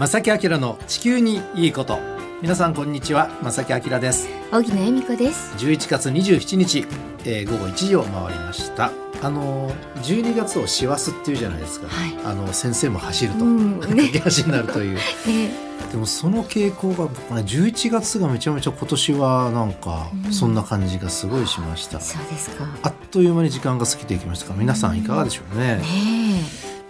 正木明の地球にいいこと。皆さんこんにちは。正木明です。荻野恵美子です。11月27日、えー、午後1時を回りました。あの12月を師走っていうじゃないですか、はい、あの先生も走ると、うん。ね、駆け足になるという、えー、でもその傾向が僕ね11月がめちゃめちゃ今年はなんかそんな感じがすごいしました、うん、そうですか。あっという間に時間が過ぎていきましたか。皆さんいかがでしょうね、ね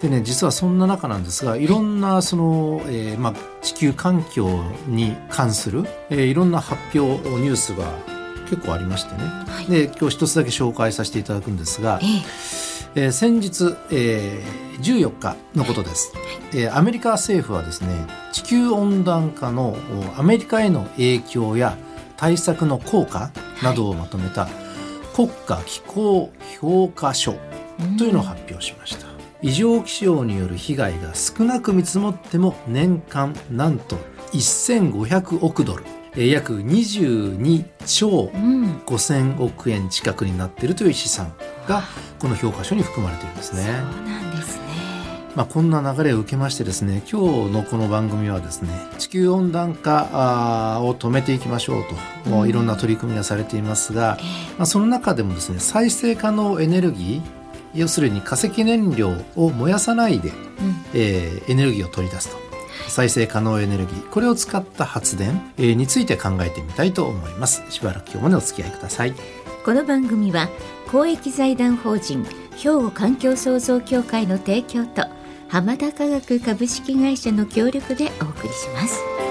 でね実はそんな中なんですがい。ろんなその、えーまあ、地球環境に関する、えー、いろんな発表ニュースが結構ありましてね、はい、で今日一つだけ紹介させていただくんですが、えーえー、先日、えー、14日のことです、はい、えー、アメリカ政府はですね地球温暖化のアメリカへの影響や対策の効果などをまとめた国家気候評価書というのを発表しました。異常気象による被害が少なく見積もっても年間なんと1500億ドル。約22兆5000億円近くになっているという試算がこの評価書に含まれているんですね。そうなんですね。まあ、こんな流れを受けましてですね今日のこの番組はですね地球温暖化を止めていきましょうと、うん、いろんな取り組みがされていますが、まあ、その中でもですね再生可能エネルギー要するに化石燃料を燃やさないで、うん、えー、エネルギーを取り出すと。再生可能エネルギー。これを使った発電、えー、について考えてみたいと思います。しばらく今日までお付き合いください。この番組は公益財団法人兵庫環境創造協会の提供と浜田科学株式会社の協力でお送りします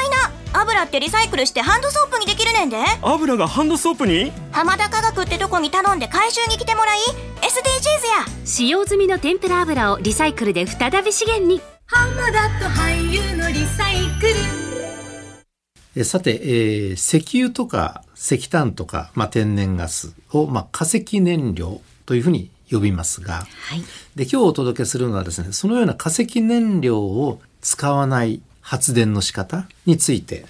い油ってリサイクルしてハンドソープにできるねんで。油がハンドソープに？浜田科学ってとこに頼んで回収に来てもらい SDGs や。使用済みの天ぷら油をリサイクルで再び資源に。浜田と俳優のリサイクル。えさて、えー、石油とか石炭とか、まあ、天然ガスを、まあ、化石燃料というふうに呼びますが、はい、で今日お届けするのはですねそのような化石燃料を使わない発電の仕方について、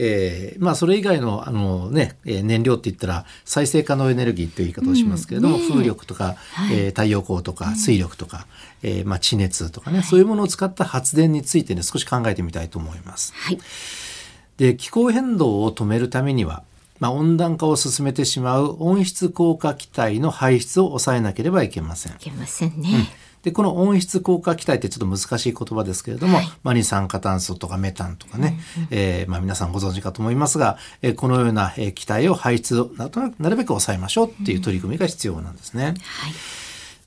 えー、まあそれ以外のあのね、燃料って言ったら再生可能エネルギーという言い方をしますけれども、うんね、風力とか、はい、えー、太陽光とか水力とか、うん、えー、まあ地熱とかね、はい、そういうものを使った発電についてね少し考えてみたいと思います。はい、で気候変動を止めるためにはまあ、温暖化を進めてしまう温室効果気体の排出を抑えなければいけません。いけませんね。うんでこの温室効果気体ってちょっと難しい言葉ですけれども、はい、まあ、二酸化炭素とかメタンとかね、うんうん、えー、まあ、皆さんご存知かと思いますが、えー、このような、え気体を排出をななるべく抑えましょうっていう取り組みが必要なんですね。うんはい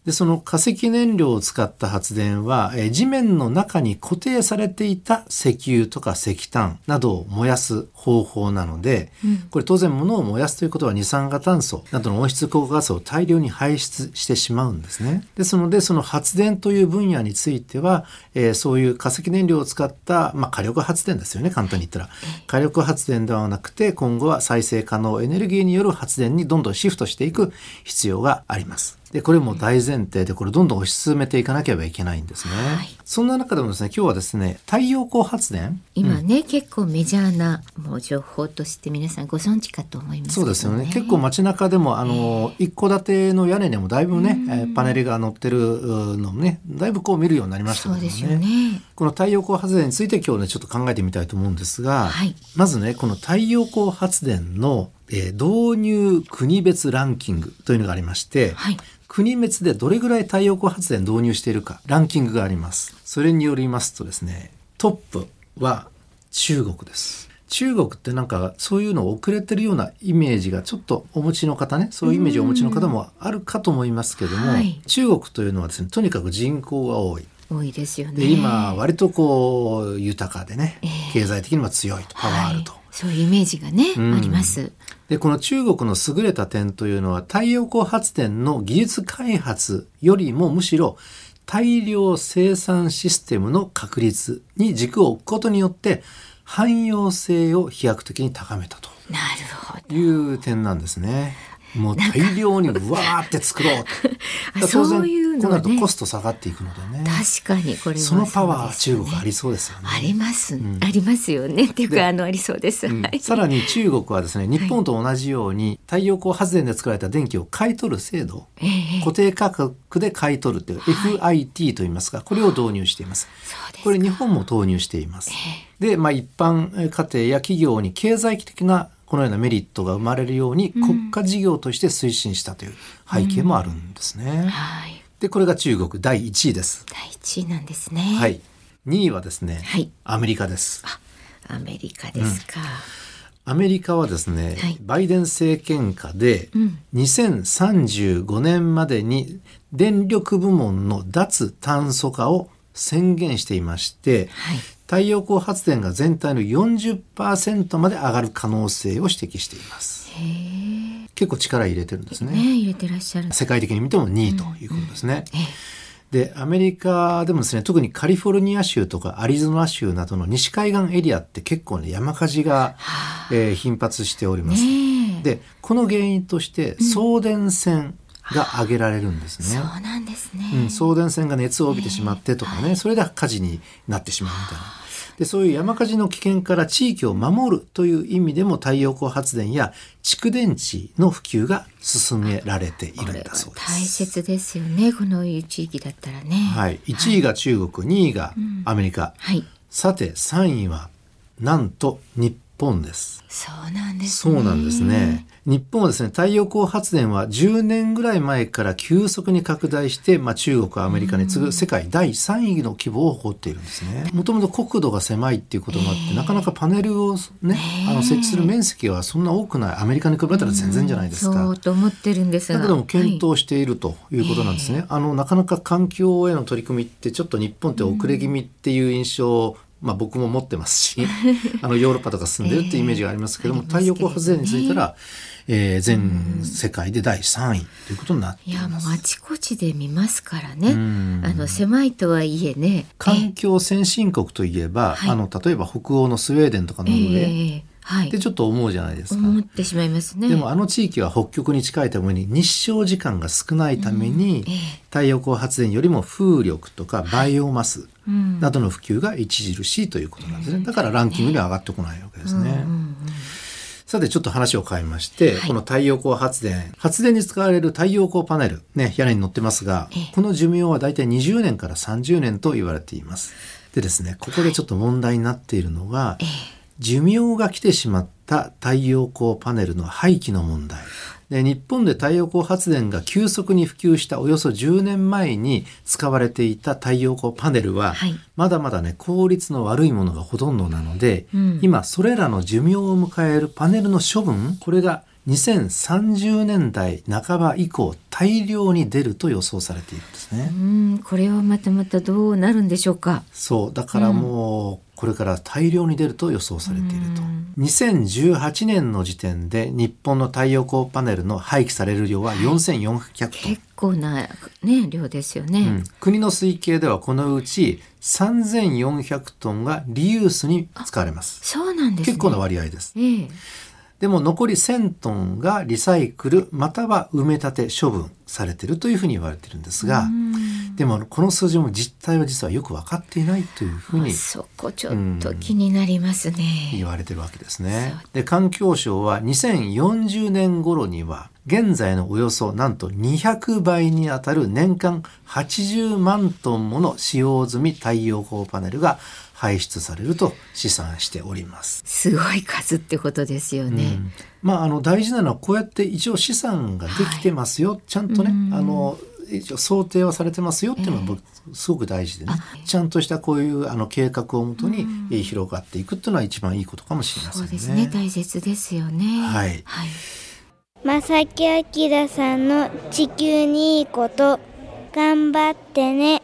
で、その化石燃料を使った発電は、え地面の中に固定されていた石油とか石炭などを燃やす方法なので、うん、これ当然物を燃やすということは二酸化炭素などの温室効果ガスを大量に排出してしまうんですね。ですので、その発電という分野については、えー、そういう化石燃料を使った、まあ、火力発電ですよね、簡単に言ったら。火力発電ではなくて、今後は再生可能エネルギーによる発電にどんどんシフトしていく必要があります。で、これも大前提で、これどんどん推し進めていかなければいけないんですね。はい、そんな中でもですね、今日はですね、太陽光発電？今ね、うん、結構メジャーなもう情報として皆さんご存知かと思います、ね、そうですよね。結構街中でも、あの、一戸建ての屋根にもだいぶね、えパネルが乗ってるのもね、だいぶこう見るようになりましたけどね。そうですよね。この太陽光発電について今日ね、ちょっと考えてみたいと思うんですが、はい、まずね、この太陽光発電のえー、導入国別ランキングというのがありまして、はい、国別でどれぐらい太陽光発電導入しているかランキングがあります。それによりますとですね、トップは中国です。中国ってなんかそういうの遅れてるようなイメージがちょっとお持ちの方ねそういうイメージをお持ちの方もあるかと思いますけども、はい、中国というのはですねとにかく人口が多い。多いですよね。で今割とこう豊かでね、経済的にも強いとパワーあると。はいそういうイメージがね、うんあります。で、この中国の優れた点というのは太陽光発電の技術開発よりもむしろ大量生産システムの確立に軸を置くことによって汎用性を飛躍的に高めたとなるほど。いう点なんですね。もう大量にうわーって作ろう当然そういうのこうなるとねコスト下がっていくのでね。確かにこれはそのパワー中国ありそうですよね。あります、んありますよね。っていうでかあのありそうです。うんはい。さらに中国はですね日本と同じように太陽光発電で作られた電気を買い取る制度ええ固定価格で買い取るという FIT と言いますがこれを導入しています。そうですこれ日本も投入しています。で、まあ、一般家庭や企業に経済的なこのようなメリットが生まれるように国家事業として推進したという背景もあるんですね。はい。でこれが中国第1位です。第一位なんですね。は。い。2位はですね、はいアメリカです。アメリカですか。アメリカはですね、はいバイデン政権下でうん2035年までに電力部門の脱炭素化を宣言していまして、はい。太陽光発電が全体の40%まで上がる可能性を指摘しています。結構力入れてるんですね。ね入れてらっしゃる。世界的に見ても2位ということですね。ええで、アメリカでもですね、特にカリフォルニア州とかアリゾナ州などの西海岸エリアって結構ね、山火事が、えー頻発しております。ねえ。で、この原因として送電線が挙げられるんですね。そうなんですね。うん、送電線が熱を帯びてしまってとかね、それで火事になってしまうみたいな。でそういう山火事の危険から地域を守るという意味でも太陽光発電や蓄電池の普及が進められているんだそうです。大切ですよね。このいう地域だったらね。はい、1位が中国、2位がアメリカ、はい。さて3位はなんと日本です。そうなんですそね。うなんですね。日本はですね、太陽光発電は10年ぐらい前から急速に拡大して、まあ中国、アメリカに次ぐ世界第3位の規模を誇っているんですね。もともと国土が狭いっていうこともあって、なかなかパネルをね、あの設置する面積はそんな多くない。アメリカに比べたら全然じゃないですか。そうと思ってるんですが。だけども検はい討しているということなんですね。あのなかなか環境への取り組みってちょっと日本って遅れ気味っていう印象を、まあ僕も持ってますし、あのヨーロッパとか進んでるっていうイメージがありますけども、ええありますけれどね太陽光発電については、えー全世界で第3位ということになっていいやもう。あちこちで見ますからね。んあの狭いとはいえね。環境先進国といえば、はいあの例えば北欧のスウェーデンとかノえルウェーええはいって。ちょっと思うじゃないですか。思ってしまいますね。でもあの地域は北極に近いために日照時間が少ないために、ええ太陽光発電よりも風力とかバイオマスうんなどの普及が著しいということなんですね。だからランキングには上がってこないわけですね。さてちょっと話を変えまして、はいこの太陽光発電、発電に使われる太陽光パネル、ね、屋根に乗ってますがええ、この寿命はだいたい20年から30年と言われています。でですね、ここでちょっと問題になっているのが、ええ寿命が来てしまった太陽光パネルの廃棄の問題。で日本で太陽光発電が急速に普及したおよそ10年前に使われていた太陽光パネルは、はいまだまだね効率の悪いものがほとんどなので、うん今それらの寿命を迎えるパネルの処分これが2030年代半ば以降大量に出ると予想されているんですね。うん、これはまたまたどうなるんでしょうか。そうだからもうこれから大量に出ると予想されていると。うん。2018年の時点で日本の太陽光パネルの廃棄される量は4400トン、結構なね量ですよね。うん。国の推計ではこのうち3400トンがリユースに使われます。そうなんですね。結構な割合です。ええ。でも残り1000トンがリサイクルまたは埋め立て処分されているというふうに言われているんですがうんでもこの数字も実態は実はよく分かっていないというふうにそこちょっと気になりますね。言われてるわけですね。で環境省は2040年頃には現在のおよそなんと200倍にあたる年間80万トンもの使用済み太陽光パネルが排出されると試算しております。すごい数ってことですよね。うんまああの大事なのはこうやって一応試算ができてますよ、ちゃんとね、うんあの一応想定はされてますよっていうのは僕すごく大事でね、ちゃんとしたこういうあの計画をもとにえー広がっていくっていうのは一番いいことかもしれませんね。そうですね。大切ですよね。はいはい。正木明さんの地球にいいこと頑張ってね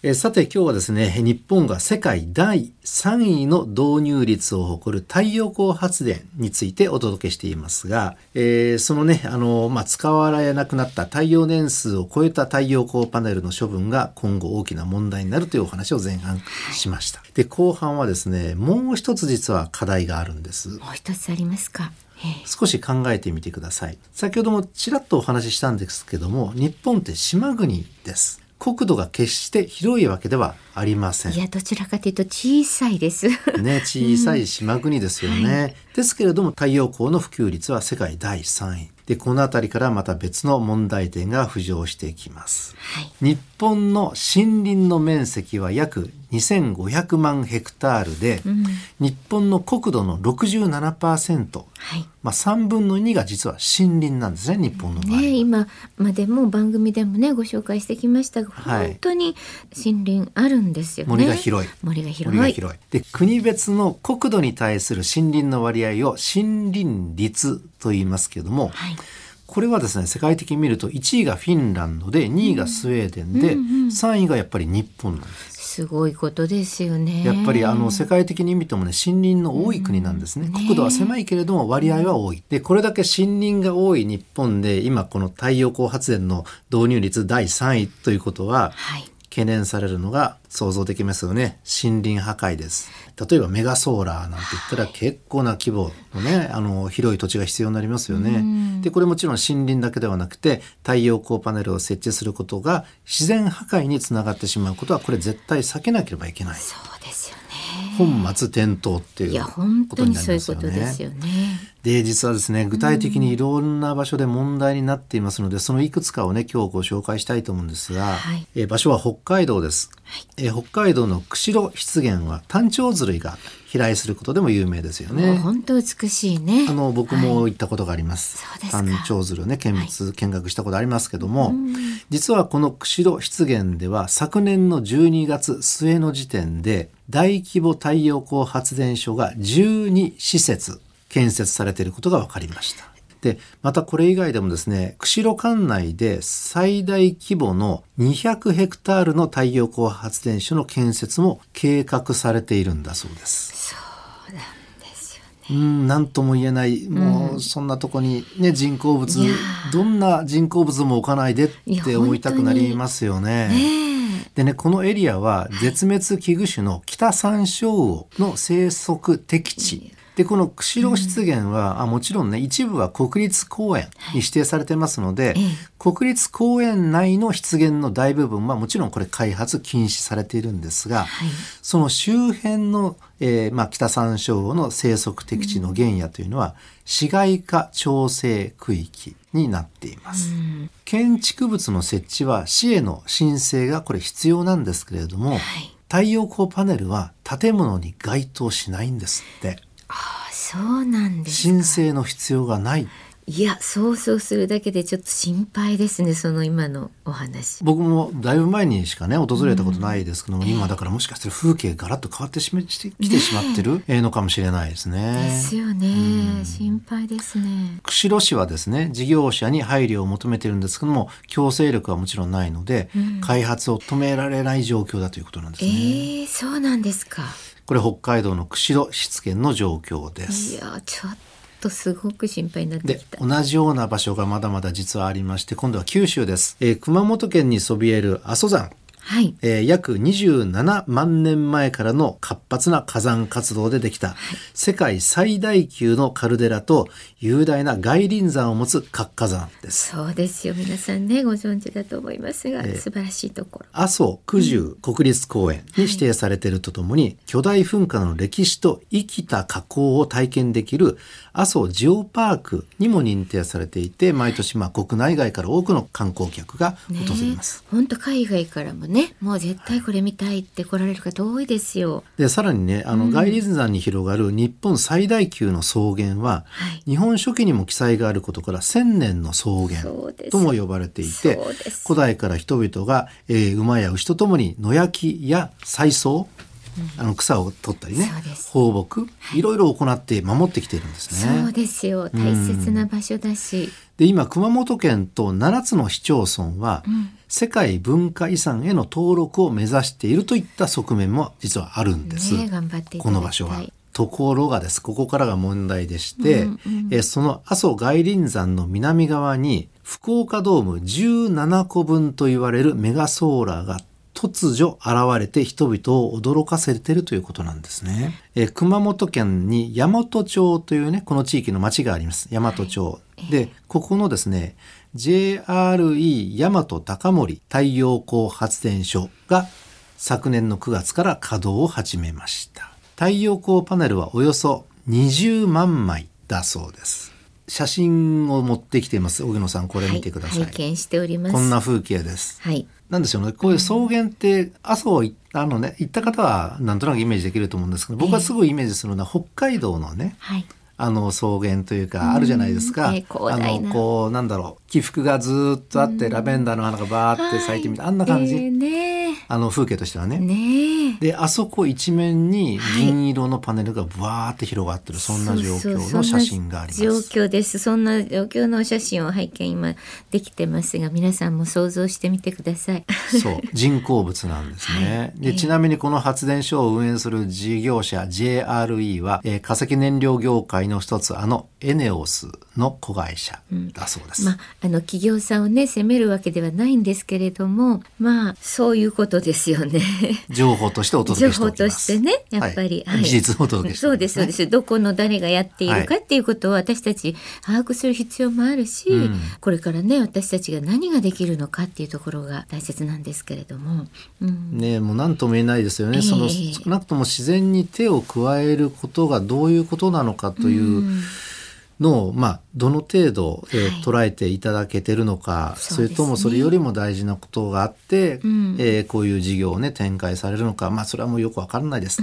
えーさて今日はですね、日本が世界第3位の導入率を誇る太陽光発電についてお届けしていますが、えーそのね、あの、まあ、使われなくなった太陽年数を超えた太陽光パネルの処分が今後大きな問題になるというお話を前半しました。で、後半はですね、もう一つ実は課題があるんです。もう一つありますか？ええ少し考えてみてください。先ほどもちらっとお話ししたんですけども、日本って島国です。国土が決して広いわけではありませんい。やどちらかというと小さいです。ね、小さい島国ですよね。ですけれども太陽光の普及率は世界第3位。で、このあたりからまた別の問題点が浮上してきます。はい。日本の森林の面積は約2500万ヘクタールで、うん。日本の国土の67%、はい。まあ、3分の2が実は森林なんですね日本の場合は。ね、今までも番組でもねご紹介してきましたが、はい本当に森林あるんですよね。森が広い。森が広い。森が広い。で、国別の国土に対する森林の割合を森林率と言いますけれども、はい。これはですね、世界的に見ると1位がフィンランドで、2位がスウェーデンで、3位がやっぱり日本なんです。すごいことですよね。やっぱりあの世界的に見てもね森林の多い国なんですね。国土は狭いけれども割合は多い。でこれだけ森林が多い日本で今この太陽光発電の導入率第3位ということははい。懸念されるのが想像できますよね森林破壊です例えばメガソーラーなんて言ったら結構な規模のねあの広い土地が必要になりますよね。でこれもちろん森林だけではなくて太陽光パネルを設置することが自然破壊につながってしまうことはこれ絶対避けなければいけない。そうですよね。本末転倒っていういや本当にことになりますよね。ですよね。で実はですね具体的にいろんな場所で問題になっていますので、そのいくつかをね今日ご紹介したいと思うんですが、はいえー場所は北海道です、えー北海道の釧路湿原は単調ズ類が飛来することでも有名ですよね。本当美しいね。あの僕も行ったことがあります。そうですか単調鶴をね見物、見学したことありますけども、実はこの釧路湿原では昨年の12月末の時点で大規模太陽光発電所が12施設建設されていることが分かりました。でまたこれ以外でもですね釧路管内で最大規模の200ヘクタールの太陽光発電所の建設も計画されているんだそうです。うん、なんとも言えない、もう、そんなとこにね、人工物どんな人工物も置かないでって思いたくなりますよね。でね、このエリアは絶滅危惧種の北山椒魚の生息適地。で、この釧路湿原は、あもちろんね、一部は国立公園に指定されてますので、ええ国立公園内の湿原の大部分はもちろんこれ開発禁止されているんですが、はいその周辺の、えーまあ、北山椒魚の生息適地の原野というのは、市街化調整区域になっています。建築物の設置は市への申請がこれ必要なんですけれども、はい。太陽光パネルは建物に該当しないんですって。あそうなんですか。申請の必要がない。いや想像するだけでちょっと心配ですねその今のお話。僕もだいぶ前にしかね訪れたことないですけども、今だからもしかして風景ガラッと変わってしましてきてしまってるえーのかもしれないですね。ですよね。心配ですね。釧路市はですね事業者に配慮を求めてるんですけども強制力はもちろんないので、開発を止められない状況だということなんですえね。ー、そうなんですか。これ北海道の釧路湿原の状況です。いやちょっとすごく心配になってできた。同じような場所がまだまだ実はありまして今度は九州です、えー熊本県にそびえる阿蘇山はい。えー約27万年前からの活発な火山活動でできた世界最大級のカルデラと雄大な外輪山を持つ活火山です。そうですよ皆さんねご存知だと思いますが、ええ素晴らしいところ。阿蘇九十国立公園に指定されているとともに、巨大噴火の歴史と生きた火口を体験できる阿蘇ジオパークにも認定されていて毎年まあ国内外から多くの観光客がね訪れます。本当海外からもねもう絶対これ見たいって来られる方多いですよ。でさらにねあの外輪山に広がる日本最大級の草原は、はい。日本書紀にも記載があることから千年の草原とも呼ばれていて古代から人々が、えー馬や牛とともに野焼きや採草、あの草を取ったりね放牧い。ろいろ行って守ってきているんですね。そうですよ。大切な場所だし、で今熊本県と7つの市町村は、世界文化遺産への登録を目指しているといった側面も実はあるんです。ねこの場所は。ところがです。ここからが問題でして、えその阿蘇外輪山の南側に福岡ドーム17個分と言われるメガソーラーが突如現れて人々を驚かせているということなんですね。えー熊本県に大和町というね、この地域の町があります。大和町。で、ここのですね、JRE 大和高森太陽光発電所が昨年の9月から稼働を始めました。太陽光パネルはおよそ20万枚だそうです。写真を持ってきています。荻野さん、これ見てください。はい、拝見しております。こんな風景です。はい。なんでしょうね。こういう草原って、阿蘇行ったあのね、行った方はなんとなくイメージできると思うんですけど、僕はすごいイメージするのは北海道のね、はい。あの草原というか、あるじゃないですか。えー広あの、こう、なんだろう、起伏がずーっとあって、ラベンダーの花がバーって咲いてみた、あんな感じ。えーねあの風景としてはね。ねえ。で、あそこ一面に銀色のパネルがブワーって広がってる、そんな状況の写真があります。そんな状況です。そんな状況のお写真を拝見今できてますが、皆さんも想像してみてください。そう、人工物なんですね。で、ええちなみにこの発電所を運営する事業者 JRE は、えー化石燃料業界の一つ、あのエネオスの子会社だそうです。まあ、あの企業さんをね責めるわけではないんですけれどもまあそういうことですよね。情報としてお届情けしてお報と。してねやっぱり、はい。はい事実をお届けしておそうですそうです。どこの誰がやっているかはいっていうことを私たち把握する必要もあるし、うん。これからね私たちが何ができるのかっていうところが大切なんですけれども、うん、ねえもう何とも言えないですよね、ええ。その少なくとも自然に手を加えることがどういうことなのかというのを、まあ、どの程度、えーはい。捉えていただけてるのかそ,、そうですね。れともそれよりも大事なことがあって、ん。えーこういう事業をね展開されるのか、まあ、それはもうよくわからないです。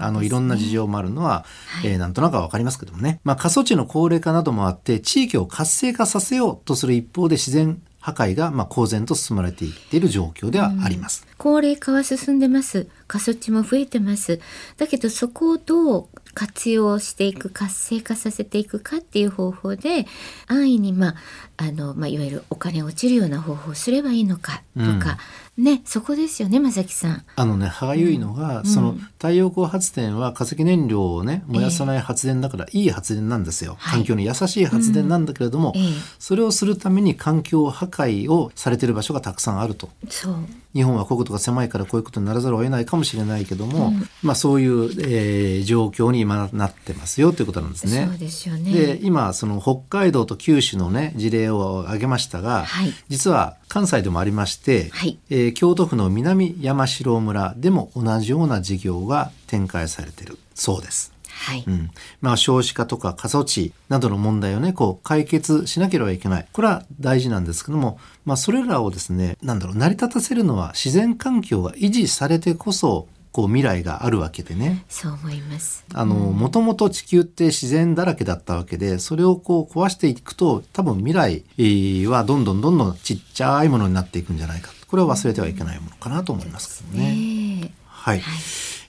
あのいろんな事情もあるのは、えーなんとなくはわかりますけどもね、まあ、過疎地の高齢化などもあって地域を活性化させようとする一方で自然破壊がまあ公然と進まれていっている状況ではあります。高齢化は進んでます。過疎地も増えてます。だけどそこをどう活用していく活性化させていくかっていう方法で安易にまああの、まあ、いわゆるお金落ちるような方法をすればいいのかとか、ねそこですよね正木さん。あのね、歯がゆいのが、その太陽光発電は化石燃料をね、燃やさない発電だから、いい発電なんですよ。はい環境に優しい発電なんだけれども、ええそれをするために環境破壊をされている場所がたくさんあると。そう日本はこういうことが狭いからこういうことにならざるを得ないかもしれないけども、まあそういう、えー状況に今なってますよということなんですね。そうですよね。で今その北海道と九州のね事例を挙げましたが、はい。実は関西でもありまして、はい。えー京都府の南山城村でも同じような事業が展開されているそうです。はい、うん。まあ、少子化とか過疎地などの問題をねこう解決しなければいけない。これは大事なんですけども、まあ、それらをですねなんだろう成り立たせるのは自然環境が維持されてこそこう未来があるわけでね。そう思います。あの、もともと地球って自然だらけだったわけで、それをこう壊していくと、多分未来えーはどんどんどんどんちっちゃいものになっていくんじゃないか。これは忘れてはいけないものかなと思いますけどね。ねえはい。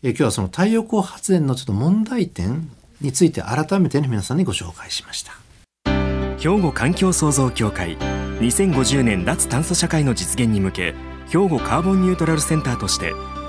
えー今日はその太陽光発電のちょっと問題点について改めてね皆さんにご紹介しました。兵庫環境創造協会2050年脱炭素社会の実現に向け兵庫カーボンニュートラルセンターとして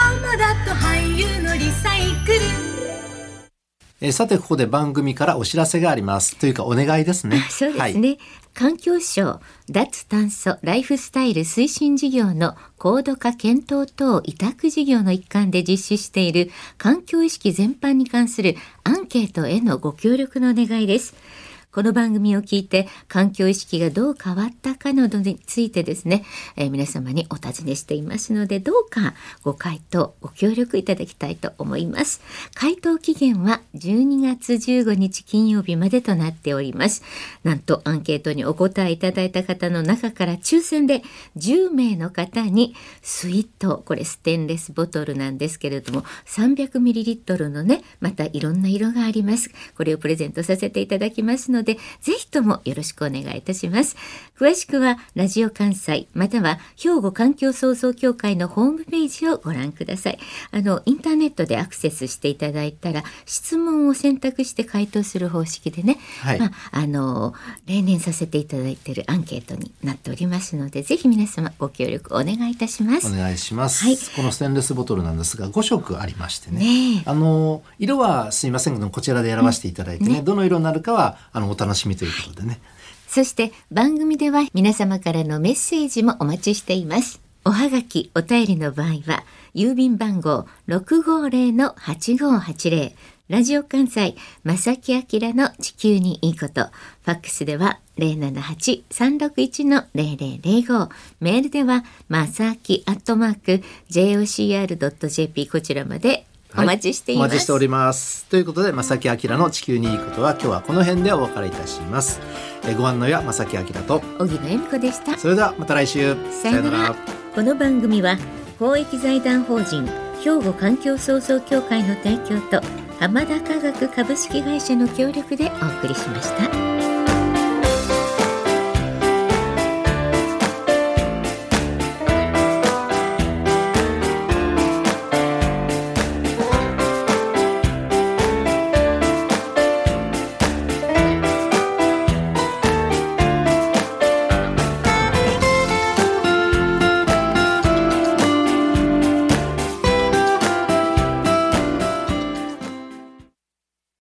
浜田と俳優のリサイクルえーさてここで番組からお知らせがあります。というかお願いですね。そうですはいね、環境省脱炭素ライフスタイル推進事業の高度化検討等委託事業の一環で実施している環境意識全般に関するアンケートへのご協力のお願いです。この番組を聞いて環境意識がどう変わったかなどについてですね、えー皆様にお尋ねしていますのでどうかご回答ご協力いただきたいと思います。回答期限は12月15日金曜日までとなっております。なんとアンケートにお答えいただいた方の中から抽選で10名の方にスイートこれステンレスボトルなんですけれども 300ml のねまたいろんな色があります。これをプレゼントさせていただきますのでぜひともよろしくお願いいたします。詳しくはラジオ関西または兵庫環境創造協会のホームページをご覧ください。あのインターネットでアクセスしていただいたら質問を選択して回答する方式でね、はい。まあ、あの例年させていただいているアンケートになっておりますのでぜひ皆様ご協力お願いいたします。お願いします、はい。このステンレスボトルなんですが5色ありましてね。ねえ。あの色はすいませんけどこちらで選ばせていただいてね,、どの色になるかはあのお楽しみということでね。そして番組では皆様からのメッセージもお待ちしています。おはがき、お便りの場合は、郵便番号650-8580、ラジオ関西、正木明の地球にいいこと、ファックスでは078-361-0005、メールでは、まさきアットマーク、jocr.jp こちらまでお待ちしています。お待ちしております。ということで正木明の地球にいいことは今日はこの辺でお別れいたします。えーご案内は正木明と。小木野恵美子でした。それではまた来週。さよなら。この番組は公益財団法人兵庫環境創造協会の提供と浜田科学株式会社の協力でお送りしました。